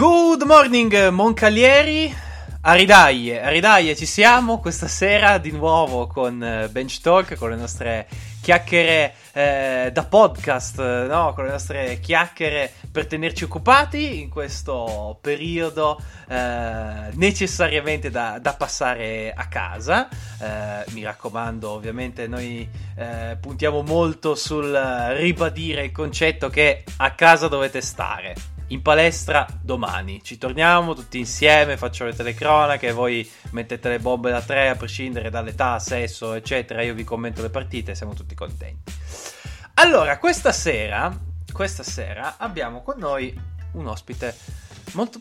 Good morning Moncalieri, Aridaglie, Aridaglie ci siamo questa sera di nuovo con eh, Bench Talk, con le nostre chiacchiere eh, da podcast, no? con le nostre chiacchiere per tenerci occupati in questo periodo eh, necessariamente da, da, passare a casa. Eh, mi raccomando, ovviamente noi eh, puntiamo molto sul ribadire il concetto che a casa dovete stare in palestra domani. Ci torniamo tutti insieme, faccio le telecronache, voi mettete le bombe da tre a prescindere dall'età, sesso, eccetera. Io vi commento le partite, siamo tutti contenti. Allora, questa sera, questa sera abbiamo con noi un ospite molto,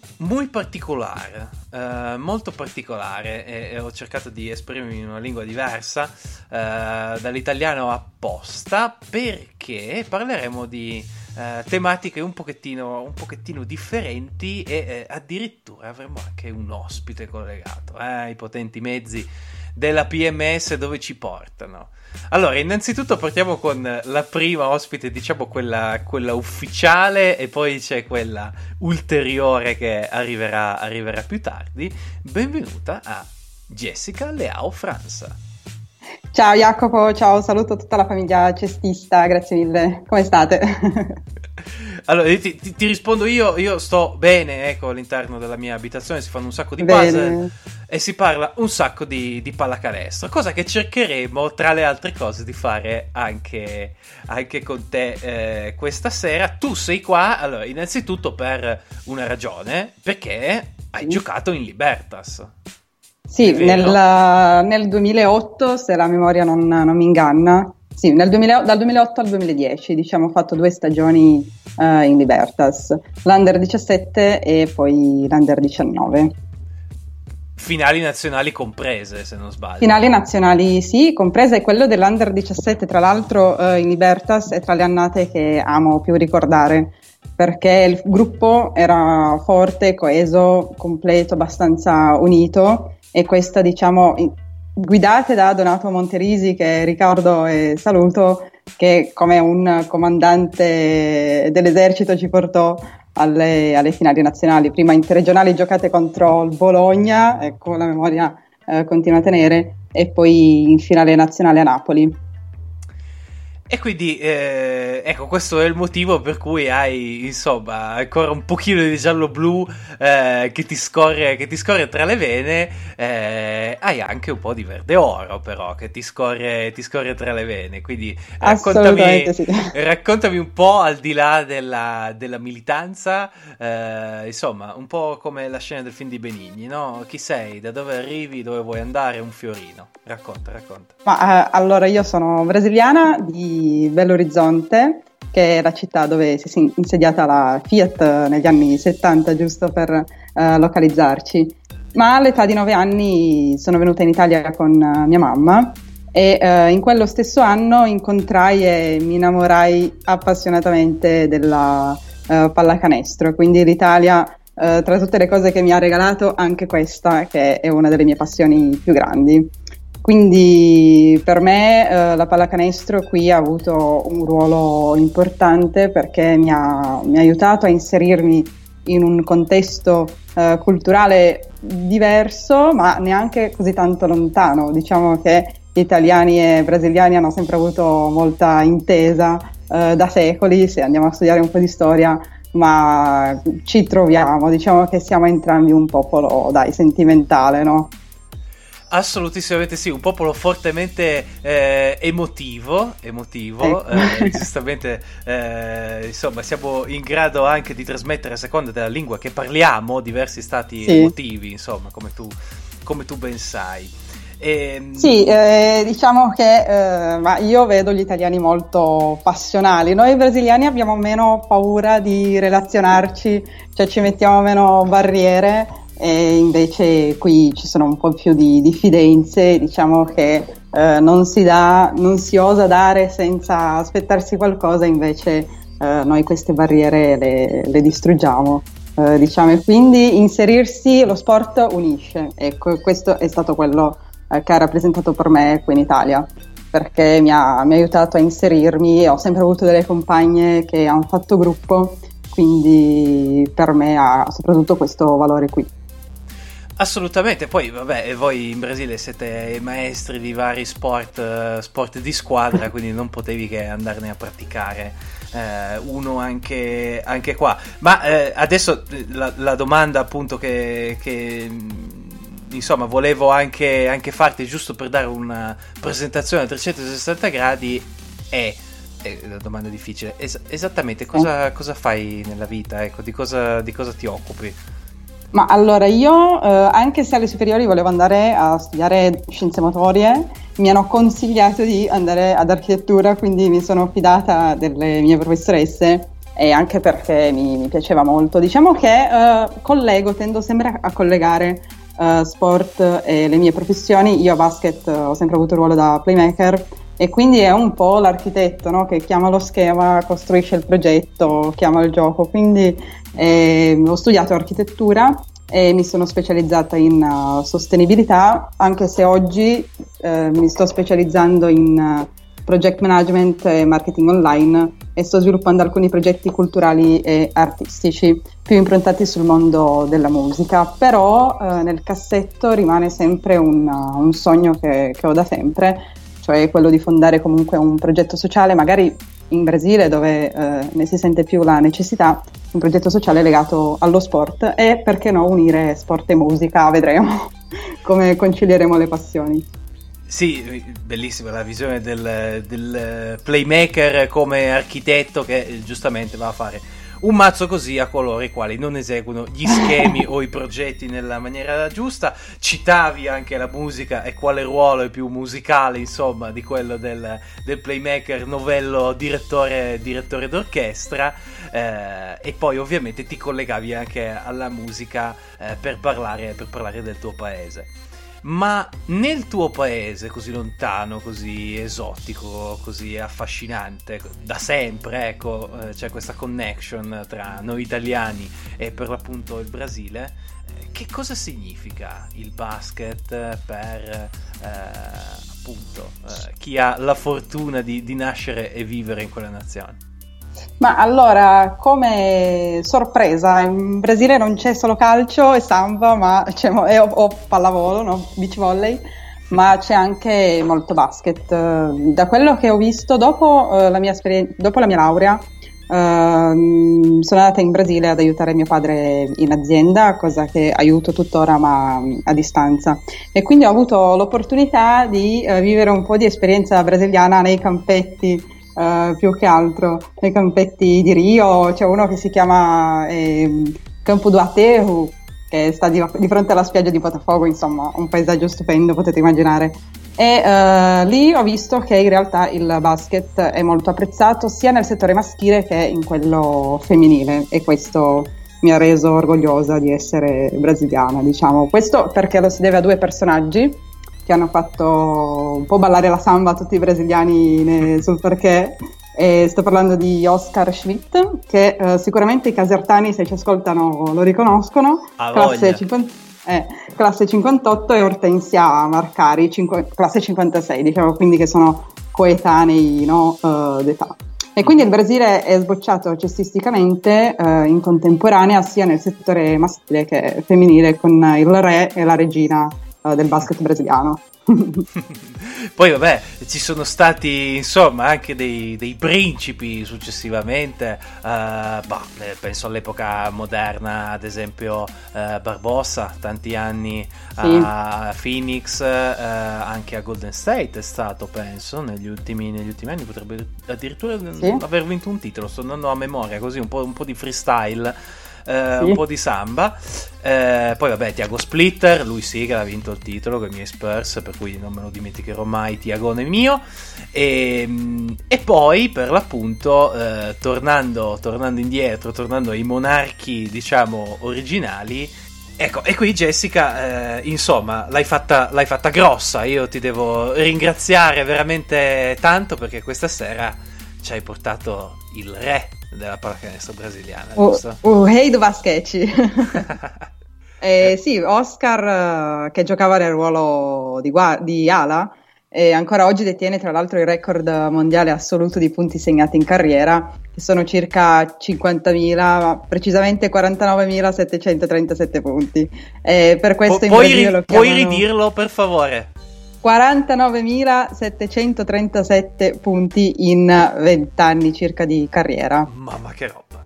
particolare, eh, molto particolare e, e, ho cercato di esprimermi in una lingua diversa eh, dall'italiano apposta perché parleremo di eh, tematiche un pochettino, un pochettino, differenti e eh, addirittura avremo anche un ospite collegato eh, potenti mezzi della PMS dove ci portano. Allora, innanzitutto partiamo con la prima ospite, diciamo quella, quella ufficiale, e poi c'è quella ulteriore che arriverà, arriverà più tardi. Benvenuta a Jessica Leao Franza. Ciao Jacopo, ciao, saluto tutta la famiglia cestista, grazie mille. Come state? allora, ti, ti, ti, rispondo io, io sto bene, ecco, all'interno della mia abitazione si fanno un sacco di base e si parla un sacco di, di, pallacanestro, cosa che cercheremo, tra le altre cose, di fare anche, anche con te eh, questa sera. Tu sei qua, allora, innanzitutto per una ragione, perché hai mm. giocato in Libertas. Sì, nel, nel, 2008, se la memoria non, non mi inganna, sì, 2000, dal 2008 al 2010, diciamo, ho fatto due stagioni uh, in Libertas, l'Under 17 e poi l'Under 19. Finali nazionali comprese, se non sbaglio. Finali nazionali, sì, comprese quello dell'Under 17, tra l'altro uh, in Libertas è tra le annate che amo più ricordare, perché il gruppo era forte, coeso, completo, abbastanza unito e questa diciamo guidate da Donato Monterisi che ricordo e saluto che come un comandante dell'esercito ci portò alle, alle finali nazionali, prima interregionali giocate contro il Bologna, ecco la memoria eh, continua a tenere, e poi in finale nazionale a Napoli. E quindi, eh, ecco, questo è il motivo per cui hai, insomma, ancora un pochino di giallo-blu eh, che, ti scorre, che, ti scorre, tra le vene. Eh, hai anche un po' di verde-oro, però, che ti scorre, ti scorre tra le vene. Quindi raccontami, sì. raccontami, un po' al di là della, della militanza, eh, insomma, un po' come la scena del film di Benigni, no? Chi sei? Da dove arrivi? Dove vuoi andare? Un fiorino. Racconta, racconta. Ma, eh, allora, io sono brasiliana di Belo Horizonte, che è la città dove si è insediata la Fiat negli anni 70, giusto per uh, localizzarci. Ma all'età di 9 anni sono venuta in Italia con uh, mia mamma e uh, in quello stesso anno incontrai e mi innamorai appassionatamente della pallacanestro, quindi l'Italia tra tutte le cose che mi ha regalato anche questa che è una delle mie passioni più grandi. Quindi per me eh, la pallacanestro qui ha avuto un ruolo importante perché mi ha, mi ha aiutato a inserirmi in un contesto eh, culturale diverso, ma neanche così tanto lontano. Diciamo che italiani e brasiliani hanno sempre avuto molta intesa eh, da secoli, se andiamo a studiare un po' di storia, ma ci troviamo, diciamo che siamo entrambi un popolo, dai, sentimentale, no? Assolutissimamente sì, un popolo fortemente eh, emotivo, emotivo eh, giustamente eh, insomma siamo in grado anche di trasmettere a seconda della lingua che parliamo diversi stati sì. emotivi, insomma come tu, come tu ben sai. E... Ehm, sì, eh, diciamo che eh, io vedo gli italiani molto passionali, noi brasiliani abbiamo meno paura di relazionarci, cioè ci mettiamo meno barriere e invece qui ci sono un po' più di diffidenze, diciamo che eh, non, si dà, non si osa dare senza aspettarsi qualcosa, invece eh, noi queste barriere le, le distruggiamo. Eh, diciamo, e quindi inserirsi, lo sport unisce, ecco, questo è stato quello eh, che ha rappresentato per me qui in Italia perché mi ha, mi ha aiutato a inserirmi, ho sempre avuto delle compagne che hanno fatto gruppo quindi per me ha soprattutto questo valore qui. Assolutamente, poi vabbè, voi in Brasile siete maestri di vari sport, eh, sport di squadra, quindi non potevi che andarne a praticare eh, uno anche, anche, qua. Ma eh, adesso eh, la, la, domanda appunto che, che insomma volevo anche, anche, farti giusto per dare una presentazione a 360 gradi è, è una domanda difficile, es- esattamente cosa, cosa, fai nella vita, ecco, di cosa, di cosa ti occupi? Ma allora io, eh, anche se alle superiori volevo andare a studiare scienze motorie, mi hanno consigliato di andare ad architettura, quindi mi sono fidata delle mie professoresse e anche perché mi, mi piaceva molto. Diciamo che eh, collego, tendo sempre a collegare eh, sport e le mie professioni. Io a basket ho sempre avuto il ruolo da playmaker e quindi è un po' l'architetto no? che chiama lo schema, costruisce il progetto, chiama il gioco. Quindi eh, ho studiato architettura e mi sono specializzata in uh, sostenibilità, anche se oggi eh, mi sto specializzando in uh, project management e marketing online e sto sviluppando alcuni progetti culturali e artistici più improntati sul mondo della musica, però eh, nel cassetto rimane sempre un, uh, un sogno che, che ho da sempre cioè quello di fondare comunque un progetto sociale, magari in Brasile dove eh, ne si sente più la necessità, un progetto sociale legato allo sport e perché no unire sport e musica, vedremo come concilieremo le passioni. Sì, bellissima la visione del, del playmaker come architetto che giustamente va a fare un mazzo così a coloro i quali non eseguono gli schemi o i progetti nella maniera giusta. Citavi anche la musica e quale ruolo è più musicale, insomma, di quello del, del playmaker, novello, direttore, direttore d'orchestra. Eh, e poi ovviamente ti collegavi anche alla musica eh, per, parlare, per parlare del tuo paese. Ma nel tuo paese così lontano, così esotico, così affascinante, da sempre, ecco, eh, c'è questa connection tra noi italiani e per l'appunto il Brasile. Eh, che cosa significa il basket per eh, appunto eh, chi ha la fortuna di, di nascere e vivere in quella nazione? Ma allora, come sorpresa, in Brasile non c'è solo calcio e samba, ma c'è, e, o, o pallavolo, no? beach volley, ma c'è anche molto basket. Da quello che ho visto dopo, uh, la, mia esperienza, dopo la mia laurea, uh, sono andata in Brasile ad aiutare mio padre in azienda, cosa che aiuto tuttora ma a distanza. E quindi ho avuto l'opportunità di uh, vivere un po' di esperienza brasiliana nei campetti uh, più che altro nei campetti di Rio, c'è uno che si chiama eh, Campo do Aterro, che sta di, di, fronte alla spiaggia di Botafogo, insomma, un paesaggio stupendo, potete immaginare. E uh, lì ho visto che in realtà il basket è molto apprezzato sia nel settore maschile che in quello femminile e questo mi ha reso orgogliosa di essere brasiliana, diciamo. Questo perché lo si deve a due personaggi che hanno fatto un po' ballare la samba a tutti i brasiliani sul perché. E sto parlando di Oscar Schmidt, che eh, sicuramente i casertani, se ci ascoltano, lo riconoscono. Classe, 50, eh, classe, 58 e Ortensia Marcari, 5, classe 56, diciamo, quindi che sono coetanei no, uh, d'età. E quindi il Brasile è sbocciato cestisticamente uh, in contemporanea sia nel settore maschile che femminile con il re e la regina del basket brasiliano. Poi vabbè, ci sono stati insomma anche dei, dei principi successivamente, uh, bah, eh, penso all'epoca moderna, ad esempio uh, Barbossa, tanti anni sì. a Phoenix, uh, anche a Golden State è stato penso negli ultimi, negli ultimi anni, potrebbe addirittura sì. aver vinto un titolo, sto andando a memoria così, un po', un po di freestyle eh, sì. un po' di samba. Eh, poi vabbè, Tiago Splitter, lui sì che ha vinto il titolo con i miei Spurs, per cui non me lo dimenticherò mai, Tiagone mio. E, ehm, e poi per l'appunto, eh, tornando, tornando indietro, tornando ai monarchi, diciamo, originali, Ecco, e qui Jessica, eh, insomma, l'hai fatta, l'hai fatta, grossa. Io ti devo ringraziare veramente tanto perché questa sera ci hai portato il re della pallacanestro brasiliana, o, giusto? O rei do basquete. eh, sì, Oscar, eh, che giocava nel ruolo di, di ala, e ancora oggi detiene tra l'altro il record mondiale assoluto di punti segnati in carriera, che sono circa 50.000, precisamente 49.737 punti. E per questo Pu- puoi, ri- puoi ridirlo per favore? 49.737 punti in 20 anni circa di carriera. Mamma che roba.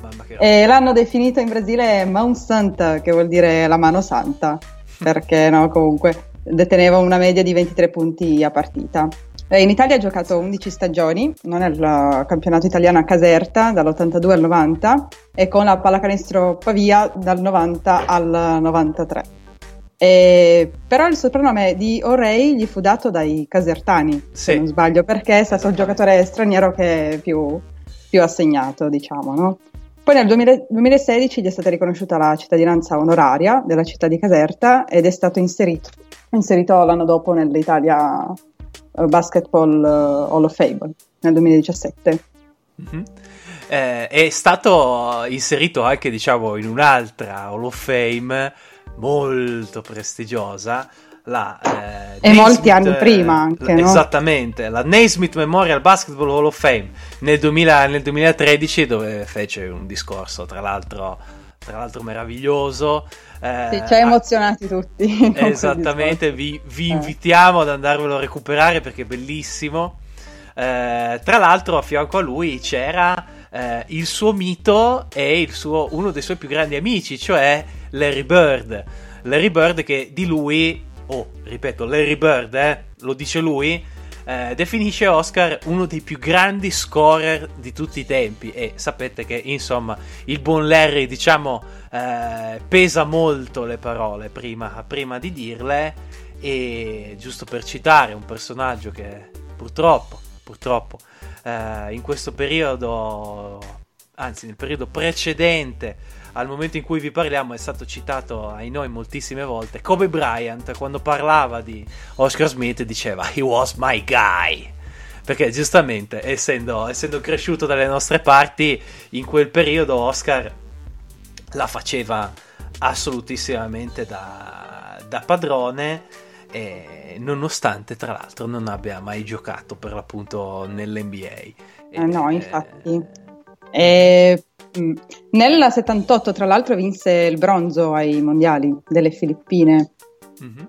Mamma che roba. E l'hanno definito in Brasile Mount Santa, che vuol dire la mano santa, perché no, comunque deteneva una media di 23 punti a partita. In Italia ha giocato 11 stagioni, non è il campionato italiano a Caserta dall'82 al 90 e con la pallacanestro Pavia dal 90 al 93. E, però il soprannome di O'Reilly gli fu dato dai casertani, sì. se non sbaglio, perché è stato il giocatore straniero che è più, più assegnato, diciamo, no? Poi nel 2000, 2016 gli è stata riconosciuta la cittadinanza onoraria della città di Caserta ed è stato inserito inserito l'anno dopo nell'Italia uh, Basketball uh, Hall of Fame nel 2017. Mm-hmm. Eh, è stato inserito anche diciamo in un'altra Hall of Fame molto prestigiosa la, eh, e Naismith, molti anni prima anche, no? esattamente la Naismith Memorial Basketball Hall of Fame nel, 2000, nel 2013 dove fece un discorso tra l'altro tra l'altro meraviglioso. Eh, sì, ci ha emozionati tutti. Esattamente, vi, vi eh. invitiamo ad andarvelo a recuperare perché è bellissimo. Eh, tra l'altro a fianco a lui c'era eh, il suo mito e suo, uno dei suoi più grandi amici, cioè Larry Bird. Larry Bird che di lui, oh, ripeto, Larry Bird, eh, lo dice lui, eh, definisce Oscar uno dei più grandi scorer di tutti i tempi e sapete che insomma il buon Larry diciamo eh, pesa molto le parole prima, prima di dirle e giusto per citare un personaggio che purtroppo, purtroppo eh, in questo periodo, anzi nel periodo precedente al momento in cui vi parliamo è stato citato ai noi moltissime volte. Kobe Bryant, quando parlava di Oscar Smith, diceva He was my guy. Perché giustamente, essendo, essendo cresciuto dalle nostre parti, in quel periodo Oscar la faceva assolutissimamente da, da padrone. Nonostante, tra l'altro, non abbia mai giocato per l'appunto nell'NBA. Eh no, infatti. E Mm. Nel 78, tra l'altro, vinse il bronzo ai mondiali delle Filippine. Mm-hmm.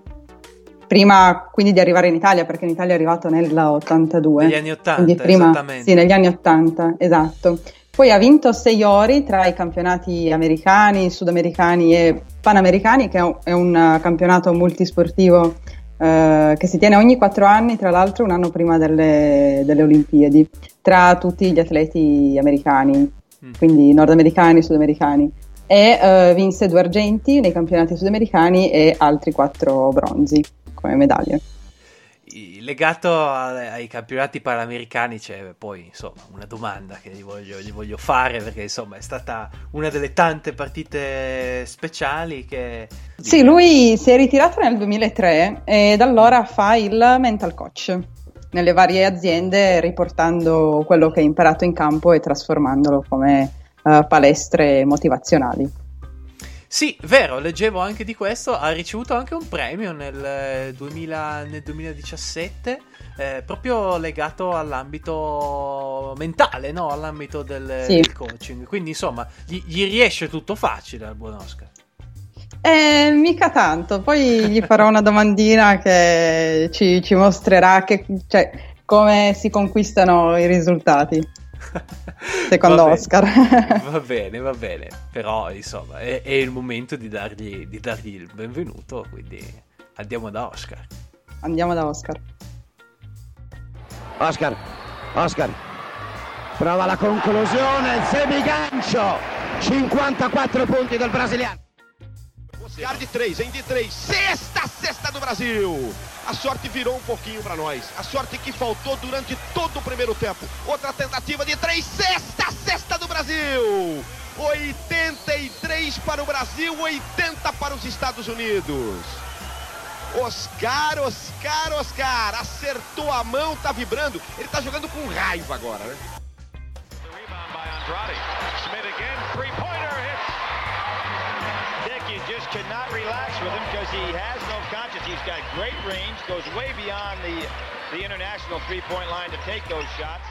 Prima quindi di arrivare in Italia, perché in Italia è arrivato nell'82. Negli anni 80, prima, Sì, negli anni 80, esatto. Poi ha vinto sei ori tra i campionati americani, sudamericani e panamericani, che è un campionato multisportivo eh, che si tiene ogni quattro anni, tra l'altro un anno prima delle, delle Olimpiadi, tra tutti gli atleti americani. Mm. quindi nordamericani, sudamericani. E uh, vinse due argenti nei campionati sudamericani e altri quattro bronzi come medaglie. Legato ai campionati panamericani c'è poi insomma una domanda che gli voglio, gli voglio, fare perché insomma è stata una delle tante partite speciali che... Sì, lui si è ritirato nel 2003 e da allora fa il mental coach nelle varie aziende riportando quello che hai imparato in campo e trasformandolo come uh, palestre motivazionali. Sì, vero, leggevo anche di questo, ha ricevuto anche un premio nel, 2000, nel 2017, eh, proprio legato all'ambito mentale, no? all'ambito del, sì. del, coaching. Quindi insomma, gli, gli riesce tutto facile al buon Oscar. Eh, mica tanto, poi gli farò una domandina che ci, ci mostrerà che, cioè, come si conquistano i risultati. Secondo va Oscar. va bene, va bene. Però, insomma, è, è il momento di dargli, di dargli, il benvenuto. Quindi andiamo da Oscar. Andiamo da Oscar. Oscar, Oscar. Prova la conclusione, il semigancio. 54 punti del brasiliano. Oscar de três, hein? De três. Sexta, sexta do Brasil. A sorte virou um pouquinho para nós. A sorte que faltou durante todo o primeiro tempo. Outra tentativa de três. Sexta, sexta do Brasil. 83 para o Brasil, 80 para os Estados Unidos. Oscar, Oscar, Oscar. Acertou a mão, tá vibrando. Ele tá jogando com raiva agora, né? Rebound by Andrade. Smith again, cannot relax with him because he has no conscience. He's got great range, goes way beyond the, the international three-point line to take those shots.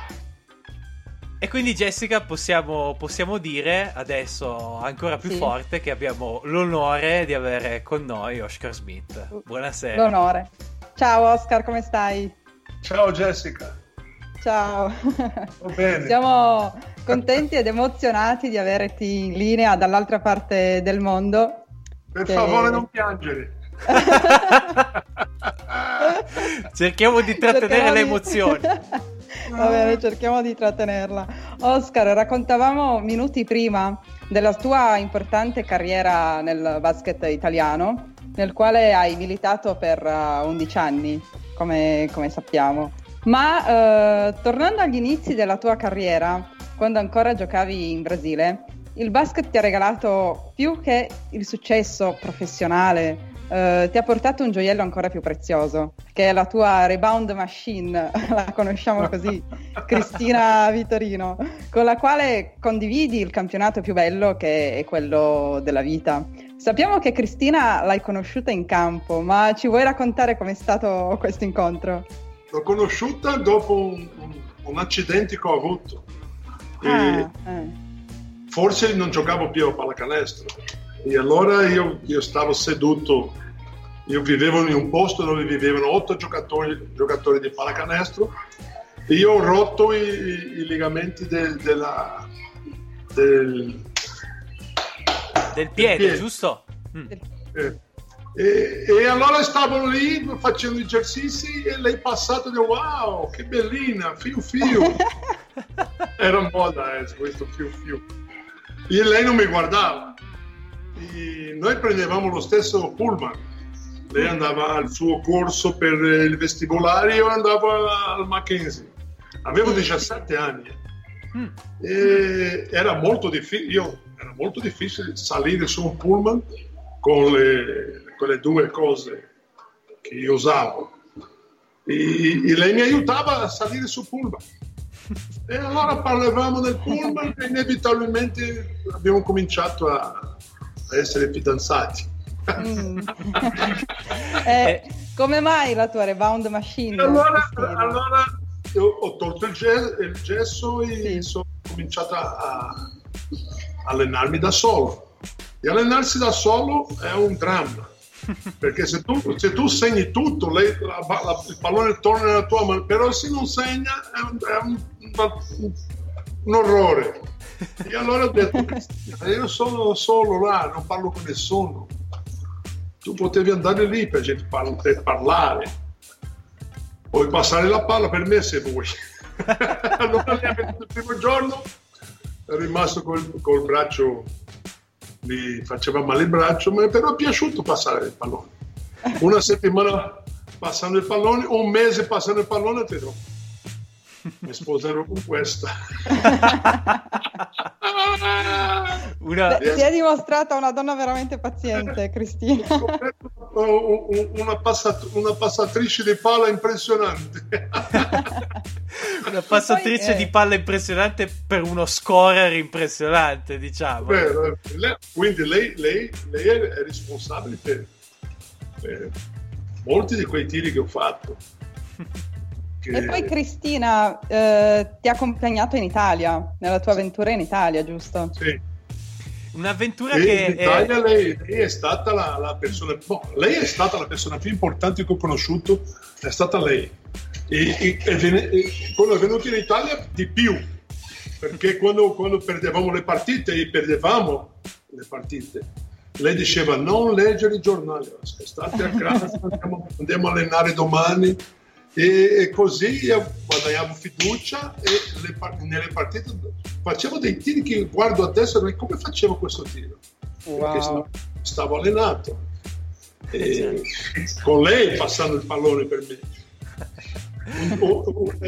E quindi Jessica possiamo, possiamo, dire adesso ancora più sì. forte che abbiamo l'onore di avere con noi Oscar Smith. Buonasera. L'onore. Ciao Oscar, come stai? Ciao Jessica. Ciao. Siamo contenti ed emozionati di averti in linea dall'altra parte del mondo. Per che... favore non piangere. Cerchiamo di trattenere Cerchiamo le emozioni. Va bene, cerchiamo di trattenerla. Oscar, raccontavamo minuti prima della tua importante carriera nel basket italiano, nel quale hai militato per uh, 11 anni, come, come sappiamo. Ma uh, tornando agli inizi della tua carriera, quando ancora giocavi in Brasile, il basket ti ha regalato più che il successo professionale, Uh, ti ha portato un gioiello ancora più prezioso, che è la tua rebound machine, la conosciamo così, Cristina Vitorino, con la quale condividi il campionato più bello che è quello della vita. Sappiamo che Cristina l'hai conosciuta in campo, ma ci vuoi raccontare com'è stato questo incontro? L'ho conosciuta dopo un, un, un accidente che ho avuto. Ah, eh. Forse non giocavo più a pallacanestro. E allora io, io stavo seduto io vivevo in un posto dove vivevano otto giocatori, giocatori di pallacanestro e io ho rotto i, i legamenti de, della, del, del, piede, piede. giusto? Mm. Eh. E, e, allora stavo lì facendo esercizi e lei passato e dice wow che bellina fiu fiu era moda eh, questo fiu fiu e lei non mi guardava e noi prendevamo lo stesso pullman lei andava al suo corso per il vestibolare, io andavo al Mackenzie. Avevo 17 anni mm. e era molto difficile, era molto difficile salire su un pullman con le, quelle due cose che io usavo. E, e lei mi aiutava a salire su pullman. E allora parlavamo del pullman e inevitabilmente abbiamo cominciato a, a essere fidanzati. Mm. eh, come mai la tua rebound machine? Allora, allora ho tolto il, gesso, il gesso e sì. sono cominciato a allenarmi da solo. E allenarsi da solo è un dramma. Perché se tu, se tu segni tutto, lei, la, la, il pallone torna nella tua mano, però se non segna è un, è un, un, orrore. E allora ho detto, io sono solo là, non parlo con nessuno tu potevi andare lì per, per parlare, puoi passare la palla per me se vuoi. allora il primo giorno è rimasto col, col braccio, mi faceva male il braccio, ma però è piaciuto passare il pallone. Una settimana passando il pallone, un mese passando il pallone, te lo mi sposerò con questa. una... Beh, si è dimostrata una donna veramente paziente, Cristina. una, passat- una passatrice di palla impressionante. una passatrice poi, eh... di palla impressionante per uno scorer impressionante, diciamo. Beh, lei, quindi lei, lei, lei, è responsabile per, per molti di quei tiri che ho fatto. Che... E poi Cristina eh, ti ha accompagnato in Italia, nella tua avventura in Italia, giusto? Sì. Un'avventura e che... In Italia è... lei, lei, è stata la, la persona... No, lei è stata la persona più importante che ho conosciuto, è stata lei. E, e, e, e quando è venuto in Italia di più, perché quando, quando perdevamo le partite, e perdevamo le partite, lei diceva non leggere i giornali, state a casa, andiamo, andiamo a allenare domani, e, così guadagnavo fiducia e le, nelle partite facevo dei tiri che guardo adesso e come facevo questo tiro? Wow. perché stavo, allenato. E con lei passando il pallone per me.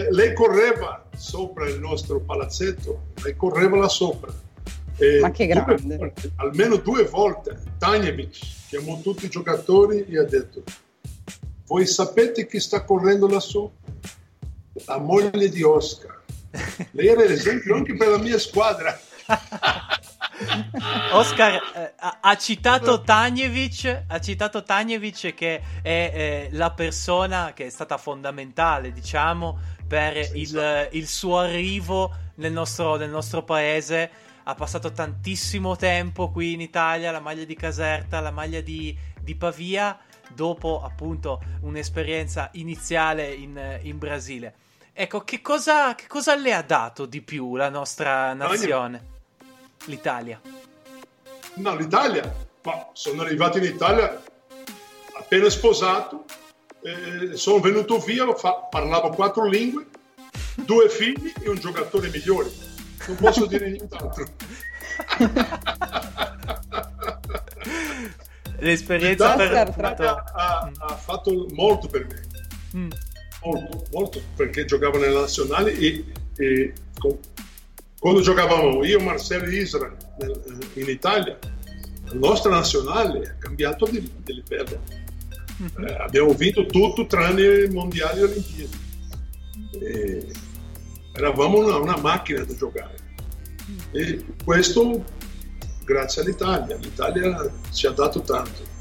Lei correva sopra il nostro palazzetto lei correva là sopra. E ma che grande. volte, almeno due volte Tanjevic chiamò tutti i giocatori e ha detto voi sapete chi sta correndo lassù? La moglie di Oscar. Lei era l'esempio anche per la mia squadra. Oscar eh, ha, citato Tanjevic, ha citato Tanjevic che è eh, la persona che è stata fondamentale, diciamo, per il, il suo arrivo nel nostro, nel nostro paese ha passato tantissimo tempo qui in Italia, la maglia di Caserta, la maglia di, di Pavia, dopo appunto un'esperienza iniziale in, in Brasile. Ecco, che cosa, che cosa, le ha dato di più la nostra nazione? L'Italia. No, l'Italia. Ma sono arrivato in Italia appena sposato, eh, sono venuto via, fa- parlavo quattro lingue, due figli e un giocatore migliore. Non posso dire nient'altro. L'esperienza per... Ha, ha, ha, fatto molto per me. Mm. Molto, molto, perché giocavo nelle nazionali e, e con, quando giocavamo io, Marcello e Isra nel, in Italia, la nostra nazionale ha cambiato di, di livello. Mm-hmm. Eh, abbiamo vinto tutto tranne i mondiali e olimpiadi. Eravamo una, una, macchina da giocare. E questo grazie all'Italia. L'Italia ci ha dato tanto.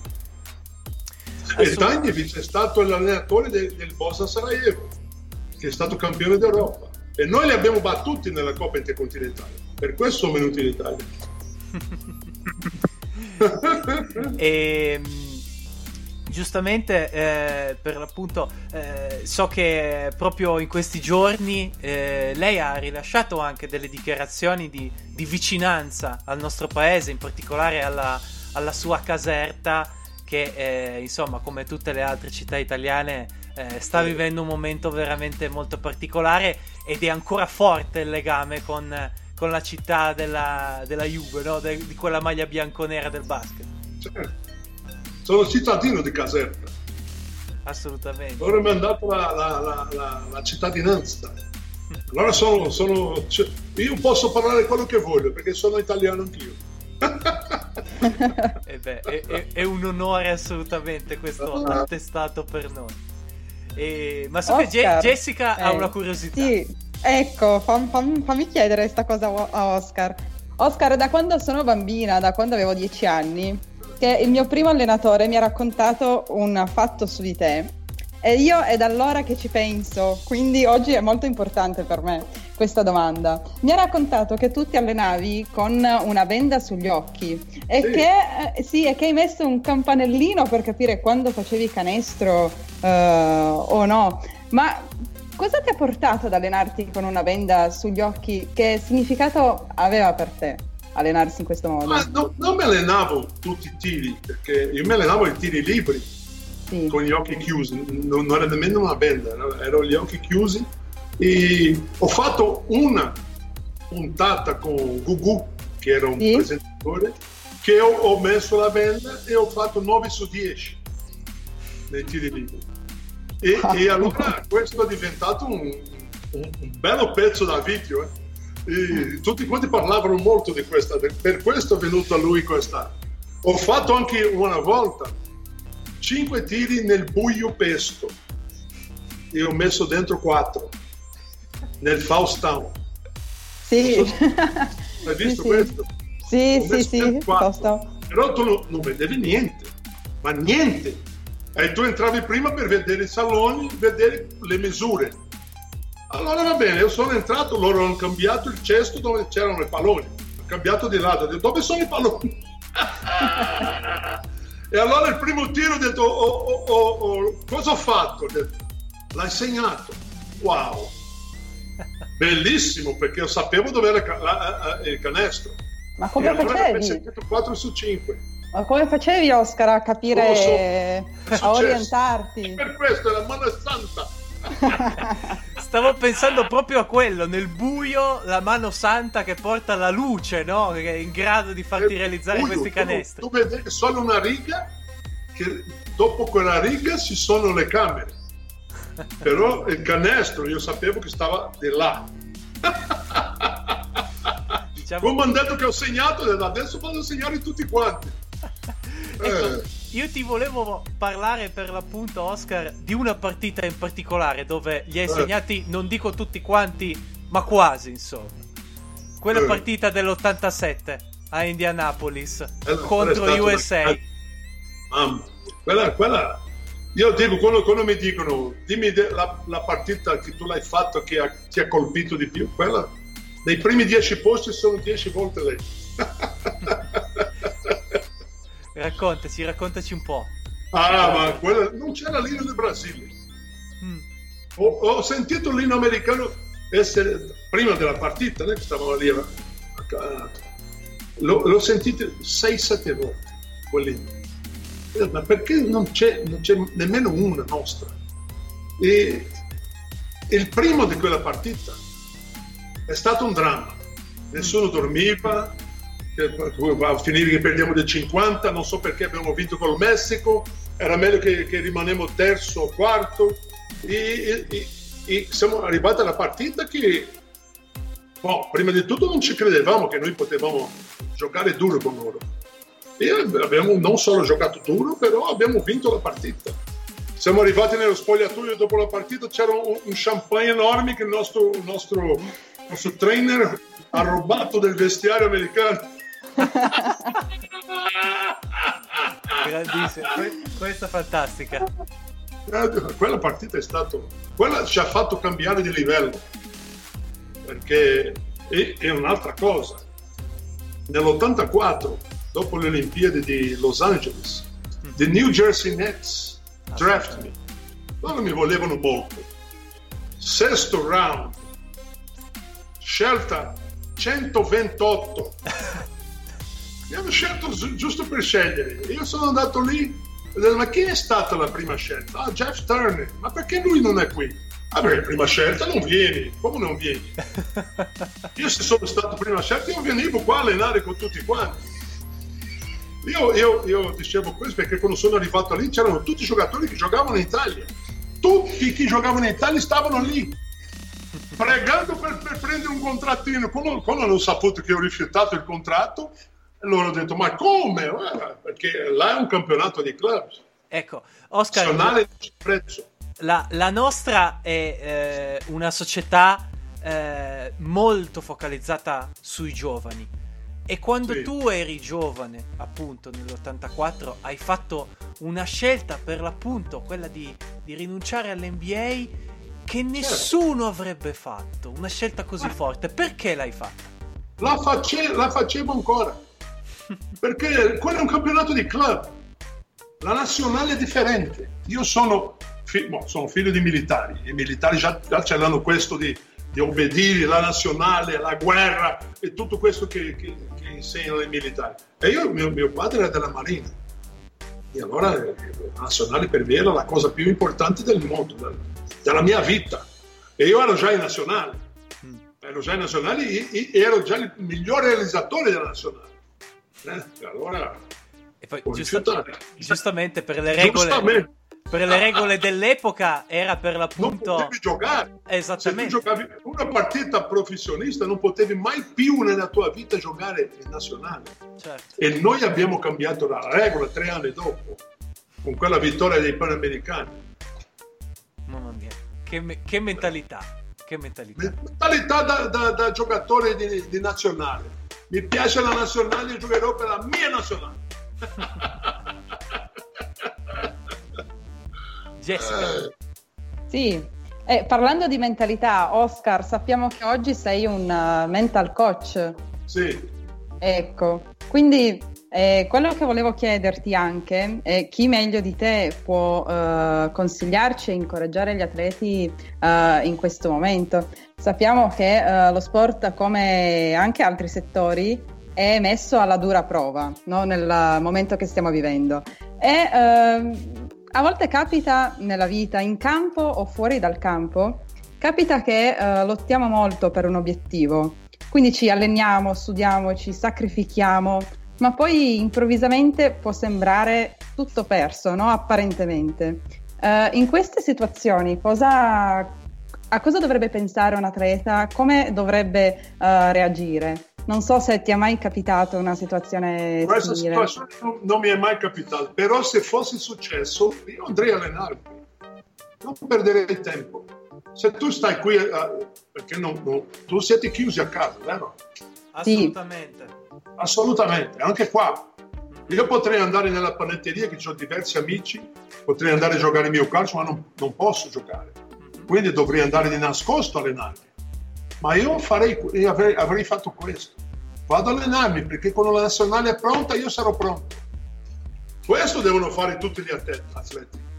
E Tanjevic è stato l'allenatore del, del Bosnia Sarajevo, che è stato campione d'Europa. E noi li abbiamo battuti nella Coppa Intercontinentale. Per questo sono venuti in Italia. e ehm, giustamente eh, per l'appunto eh, so che proprio in questi giorni eh, lei ha rilasciato anche delle dichiarazioni di, di vicinanza al nostro paese, in particolare alla, alla sua caserta che eh, insomma come tutte le altre città italiane eh, sta vivendo un momento veramente molto particolare ed è ancora forte il legame con, con la città della, della Juve, no? De, di quella maglia bianconera del basket. Certo sono cittadino di Caserta. Assolutamente. Ora mi è andata la, la, la, la, cittadinanza. Allora sono, sono, cioè, io posso parlare quello che voglio perché sono italiano anch'io. e eh beh, è, è, è, un onore assolutamente questo attestato per noi. E, ma so Oscar, che Je- Jessica eh, ha una curiosità. Sì, ecco, fam, fam, fammi chiedere questa cosa a Oscar. Oscar, da quando sono bambina, da quando avevo dieci anni, che il mio primo allenatore mi ha raccontato un fatto su di te e io è da allora che ci penso, quindi oggi è molto importante per me questa domanda. Mi ha raccontato che tu ti allenavi con una venda sugli occhi e, sì. Che, eh, sì, e che hai messo un campanellino per capire quando facevi canestro uh, o no. Ma cosa ti ha portato ad allenarti con una venda sugli occhi? Che significato aveva per te? Allenarsi in questo modo? Ma no, non mi allenavo tutti i tiri, perché io mi allenavo i tiri liberi, sì. con gli occhi chiusi, non, non era nemmeno una benda, erano gli occhi chiusi e ho fatto una puntata con Gugu, che era un sì. presentatore, che ho, ho, messo la benda e ho fatto 9 su 10 nei tiri liberi. E, ah. e allora questo è diventato un, un, un bello pezzo da video. Eh tutti quanti parlavano molto di questa, per questo è venuto a lui questa. Ho fatto anche una volta 5 tiri nel buio pesto e ho messo dentro 4 nel Faustão. Sì. Hai visto sì, questo? Sì, sì, sì. Però tu non, non vedevi niente, ma niente. E tu entravi prima per vedere i saloni, vedere le misure allora va bene, io sono entrato, loro hanno cambiato il cesto dove c'erano i palloni. Ho cambiato di lato, ho detto dove sono i palloni? e allora il primo tiro ho detto oh, oh, oh, cosa ho fatto? Ho detto, l'hai segnato. Wow! Bellissimo perché io sapevo dove era il canestro. Ma come allora facevi? 4 su 5. Ma come facevi Oscar a capire, so. a orientarti? E per questo è la mano santa. Stavo pensando proprio a quello, nel buio, la mano santa che porta la luce, no? Che è in grado di farti realizzare buio, questi canestri. Tu, tu vedi solo una riga, che dopo quella riga ci sono le camere. Però il canestro io sapevo che stava di là. Diciamo... Come hanno detto che ho segnato, adesso vado a segnare tutti quanti. ecco, eh. Io ti volevo parlare per l'appunto, Oscar, di una partita in particolare dove gli hai eh. segnati, non dico tutti quanti, ma quasi, insomma. Quella eh. partita dell'87 a Indianapolis quella, contro USA. Una... Mamma, quella, quella... Io dico, quando, quando, mi dicono, dimmi la, la, partita che tu l'hai fatto che ha, ti ha colpito di più, quella nei primi dieci posti sono dieci volte lei. raccontaci, raccontaci un po'. Ah, ma quella, non c'era l'inno del Brasile. Mm. Ho, ho, sentito l'inno americano essere prima della partita, né, che stavamo lì. L'ho, l'ho sentito 6-7 volte quell'inno. Eh, ma perché non c'è, non c'è nemmeno una nostra? E il primo di quella partita è stato un dramma. Nessuno dormiva, a finire che perdiamo del 50, non so perché abbiamo vinto col Messico, era meglio che, che rimaniamo terzo o quarto. E, e, e, siamo arrivati alla partita che, boh, prima di tutto, non ci credevamo che noi potevamo giocare duro con loro. E abbiamo non solo giocato duro, però abbiamo vinto la partita. Siamo arrivati nello spogliatoio dopo la partita, c'era un, un champagne enorme che il nostro, il nostro, il nostro trainer ha rubato del vestiario americano. Grandissima, questa è fantastica. Quella partita è stato, quella ci ha fatto cambiare di livello perché è, è un'altra cosa. Nell'84, dopo le Olimpiadi di Los Angeles, the New Jersey Nets draft me. Loro mi volevano molto. Sesto round, scelta 128. mi hanno scelto giusto per scegliere. Io sono andato lì e ho detto, ma chi è stata la prima scelta? Ah, Jeff Turner. Ma perché lui non è qui? Ah, perché prima scelta non vieni. Come non vieni? Io se sono stato prima scelta, io venivo qua a allenare con tutti quanti. Io, io, io dicevo questo perché quando sono arrivato lì c'erano tutti i giocatori che giocavano in Italia. Tutti chi giocavano in Italia stavano lì pregando per, per, prendere un contrattino. Quando, quando hanno saputo che ho rifiutato il contratto, loro hanno detto: Ma come? Eh, perché là è un campionato di club. Ecco, Oscar. La, la, nostra è eh, una società eh, molto focalizzata sui giovani. E quando sì. tu eri giovane, appunto nell'84, hai fatto una scelta per l'appunto, quella di, di rinunciare all'NBA che certo. nessuno avrebbe fatto. Una scelta così forte. Perché l'hai fatta? La, face- la facevo ancora perché quello è un campionato di club. La nazionale è differente. Io sono, fi- boh, sono figlio di militari, i militari già, già ce l'hanno questo di, di, obbedire la nazionale, la guerra e tutto questo che, che, che insegnano i militari. E io, mio, mio padre era della Marina. E allora eh, la nazionale per me era la cosa più importante del mondo, della mia vita. E io ero già in nazionale, mm. ero già in nazionale e, e ero già il miglior realizzatore della nazionale. Eh, allora, e poi, giusta, giustamente per le regole per le regole dell'epoca era per l'appunto non potevi giocare. Esattamente se tu giocavi una partita professionista non potevi mai più nella tua vita giocare in nazionale. Certo. e noi abbiamo cambiato la regola tre anni dopo con quella vittoria dei panamericani. Mamma mia. Che, che mentalità. Che mentalità. Mentalità da, da, da giocatore di, di nazionale mi piace la nazionale, giocherò per la mia nazionale. Jessica. Sì, eh, parlando di mentalità, Oscar, sappiamo che oggi sei un uh, mental coach. Sì. Ecco, quindi eh, quello che volevo chiederti anche è chi meglio di te può uh, consigliarci e incoraggiare gli atleti uh, in questo momento. Sappiamo che uh, lo sport, come anche altri settori, è messo alla dura prova no? nel momento che stiamo vivendo. E uh, a volte capita nella vita, in campo o fuori dal campo, capita che uh, lottiamo molto per un obiettivo. Quindi ci alleniamo, studiamo, ci sacrifichiamo, ma poi improvvisamente può sembrare tutto perso, no? apparentemente. Uh, in queste situazioni cosa, a cosa dovrebbe pensare un atleta? Come dovrebbe uh, reagire? Non so se ti è mai capitato una situazione Questa simile. situazione non, non, mi è mai capitata, però se fosse successo io andrei a allenarmi, non perderei tempo. Se tu stai qui, uh, perché non, non, tu siete chiusi a casa, vero? Assolutamente. Sì. Assolutamente, anche qua. Io potrei andare nella panetteria, che ho diversi amici, potrei andare a giocare il mio calcio, ma non, non posso giocare. Quindi dovrei andare di nascosto a allenarmi. Ma io, farei, avrei, avrei fatto questo. Vado a allenarmi perché quando la nazionale è pronta io sarò pronto. Questo devono fare tutti gli atleti.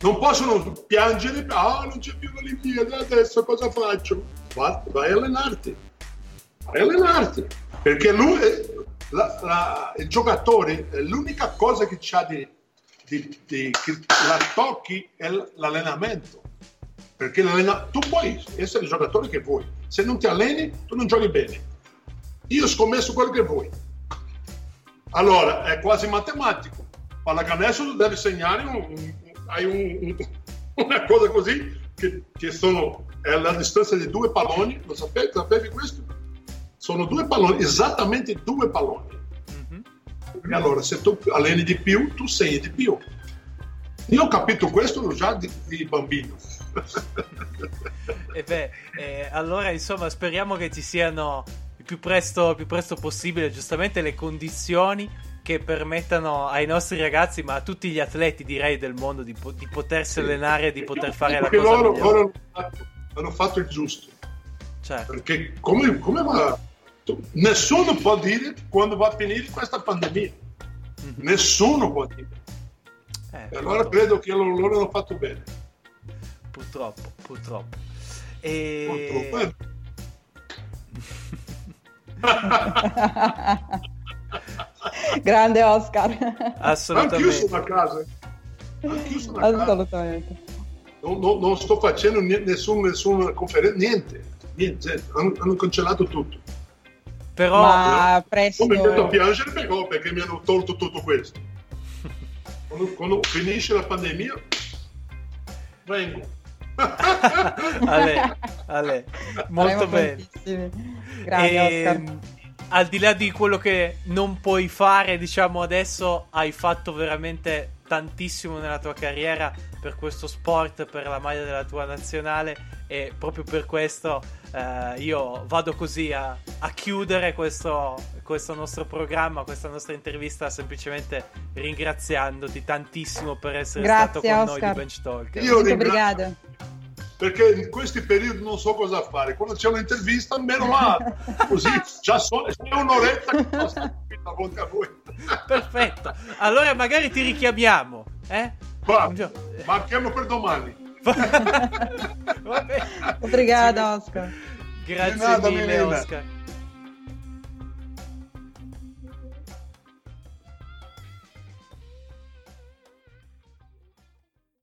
Non possono piangere, ah non c'è più l'Olimpiade, adesso cosa faccio? Vai, vai a allenarti, vai a allenarti, perché lui, la, la, il giocatore, l'unica cosa che ha di, di, di, che la tocchi è l'allenamento. Perché tu puoi essere il giocatore che vuoi, se non ti alleni tu non giochi bene. Io scommesso quello che vuoi. Allora, è quasi matematico. Pallacanestro deve segnare, un, un, un, una cosa così che, che sono è la distanza di due palloni, lo sapete, sapevi questo? Sono due palloni, esattamente due palloni. Mm-hmm. allora, se tu alleni di più, tu segni di più. Io ho capito questo già di, di bambino. e beh, eh, allora insomma speriamo che ci siano il più presto, più presto possibile giustamente le condizioni che permettano ai nostri ragazzi, ma a tutti gli atleti direi del mondo di, po- di potersi allenare e di poter fare la cosa loro, loro hanno fatto, hanno fatto il giusto. Certo. Perché come, come va? Nessuno può dire quando va a finire questa pandemia. Mm-hmm. Nessuno può dire. Eh, e allora credo che loro, loro hanno fatto bene. Purtroppo, purtroppo. E... Purtroppo. Eh. Grande Oscar. Assolutamente. Anch'io sono a casa. Anch'io sono a Assolutamente. Casa. Non, non, non, sto facendo nessun, nessuna conferenza, niente, niente, hanno, hanno cancellato tutto. Però Ma presto... Mi metto a piangere perché, perché mi hanno tolto tutto questo. Quando, quando finisce la pandemia, vengo. Ale, Ale, molto bene. Grazie, e, ehm, al di là di quello che non puoi fare, diciamo adesso, hai fatto veramente tantissimo nella tua carriera per questo sport, per la maglia della tua nazionale e proprio per questo eh, io vado così a, a chiudere questo, questo, nostro programma, questa nostra intervista semplicemente ringraziandoti tantissimo per essere Grazie, stato con Oscar. noi di Bench Talk. Io Obrigado perché in questi periodi non so cosa fare. Quando c'è un'intervista, meno male, così già so, è un'oretta che passa davanti a voi. Perfetto, allora magari ti richiamiamo. Eh? Va, marchiamo per domani. Obrigado, Oscar. Grazie mille, Oscar.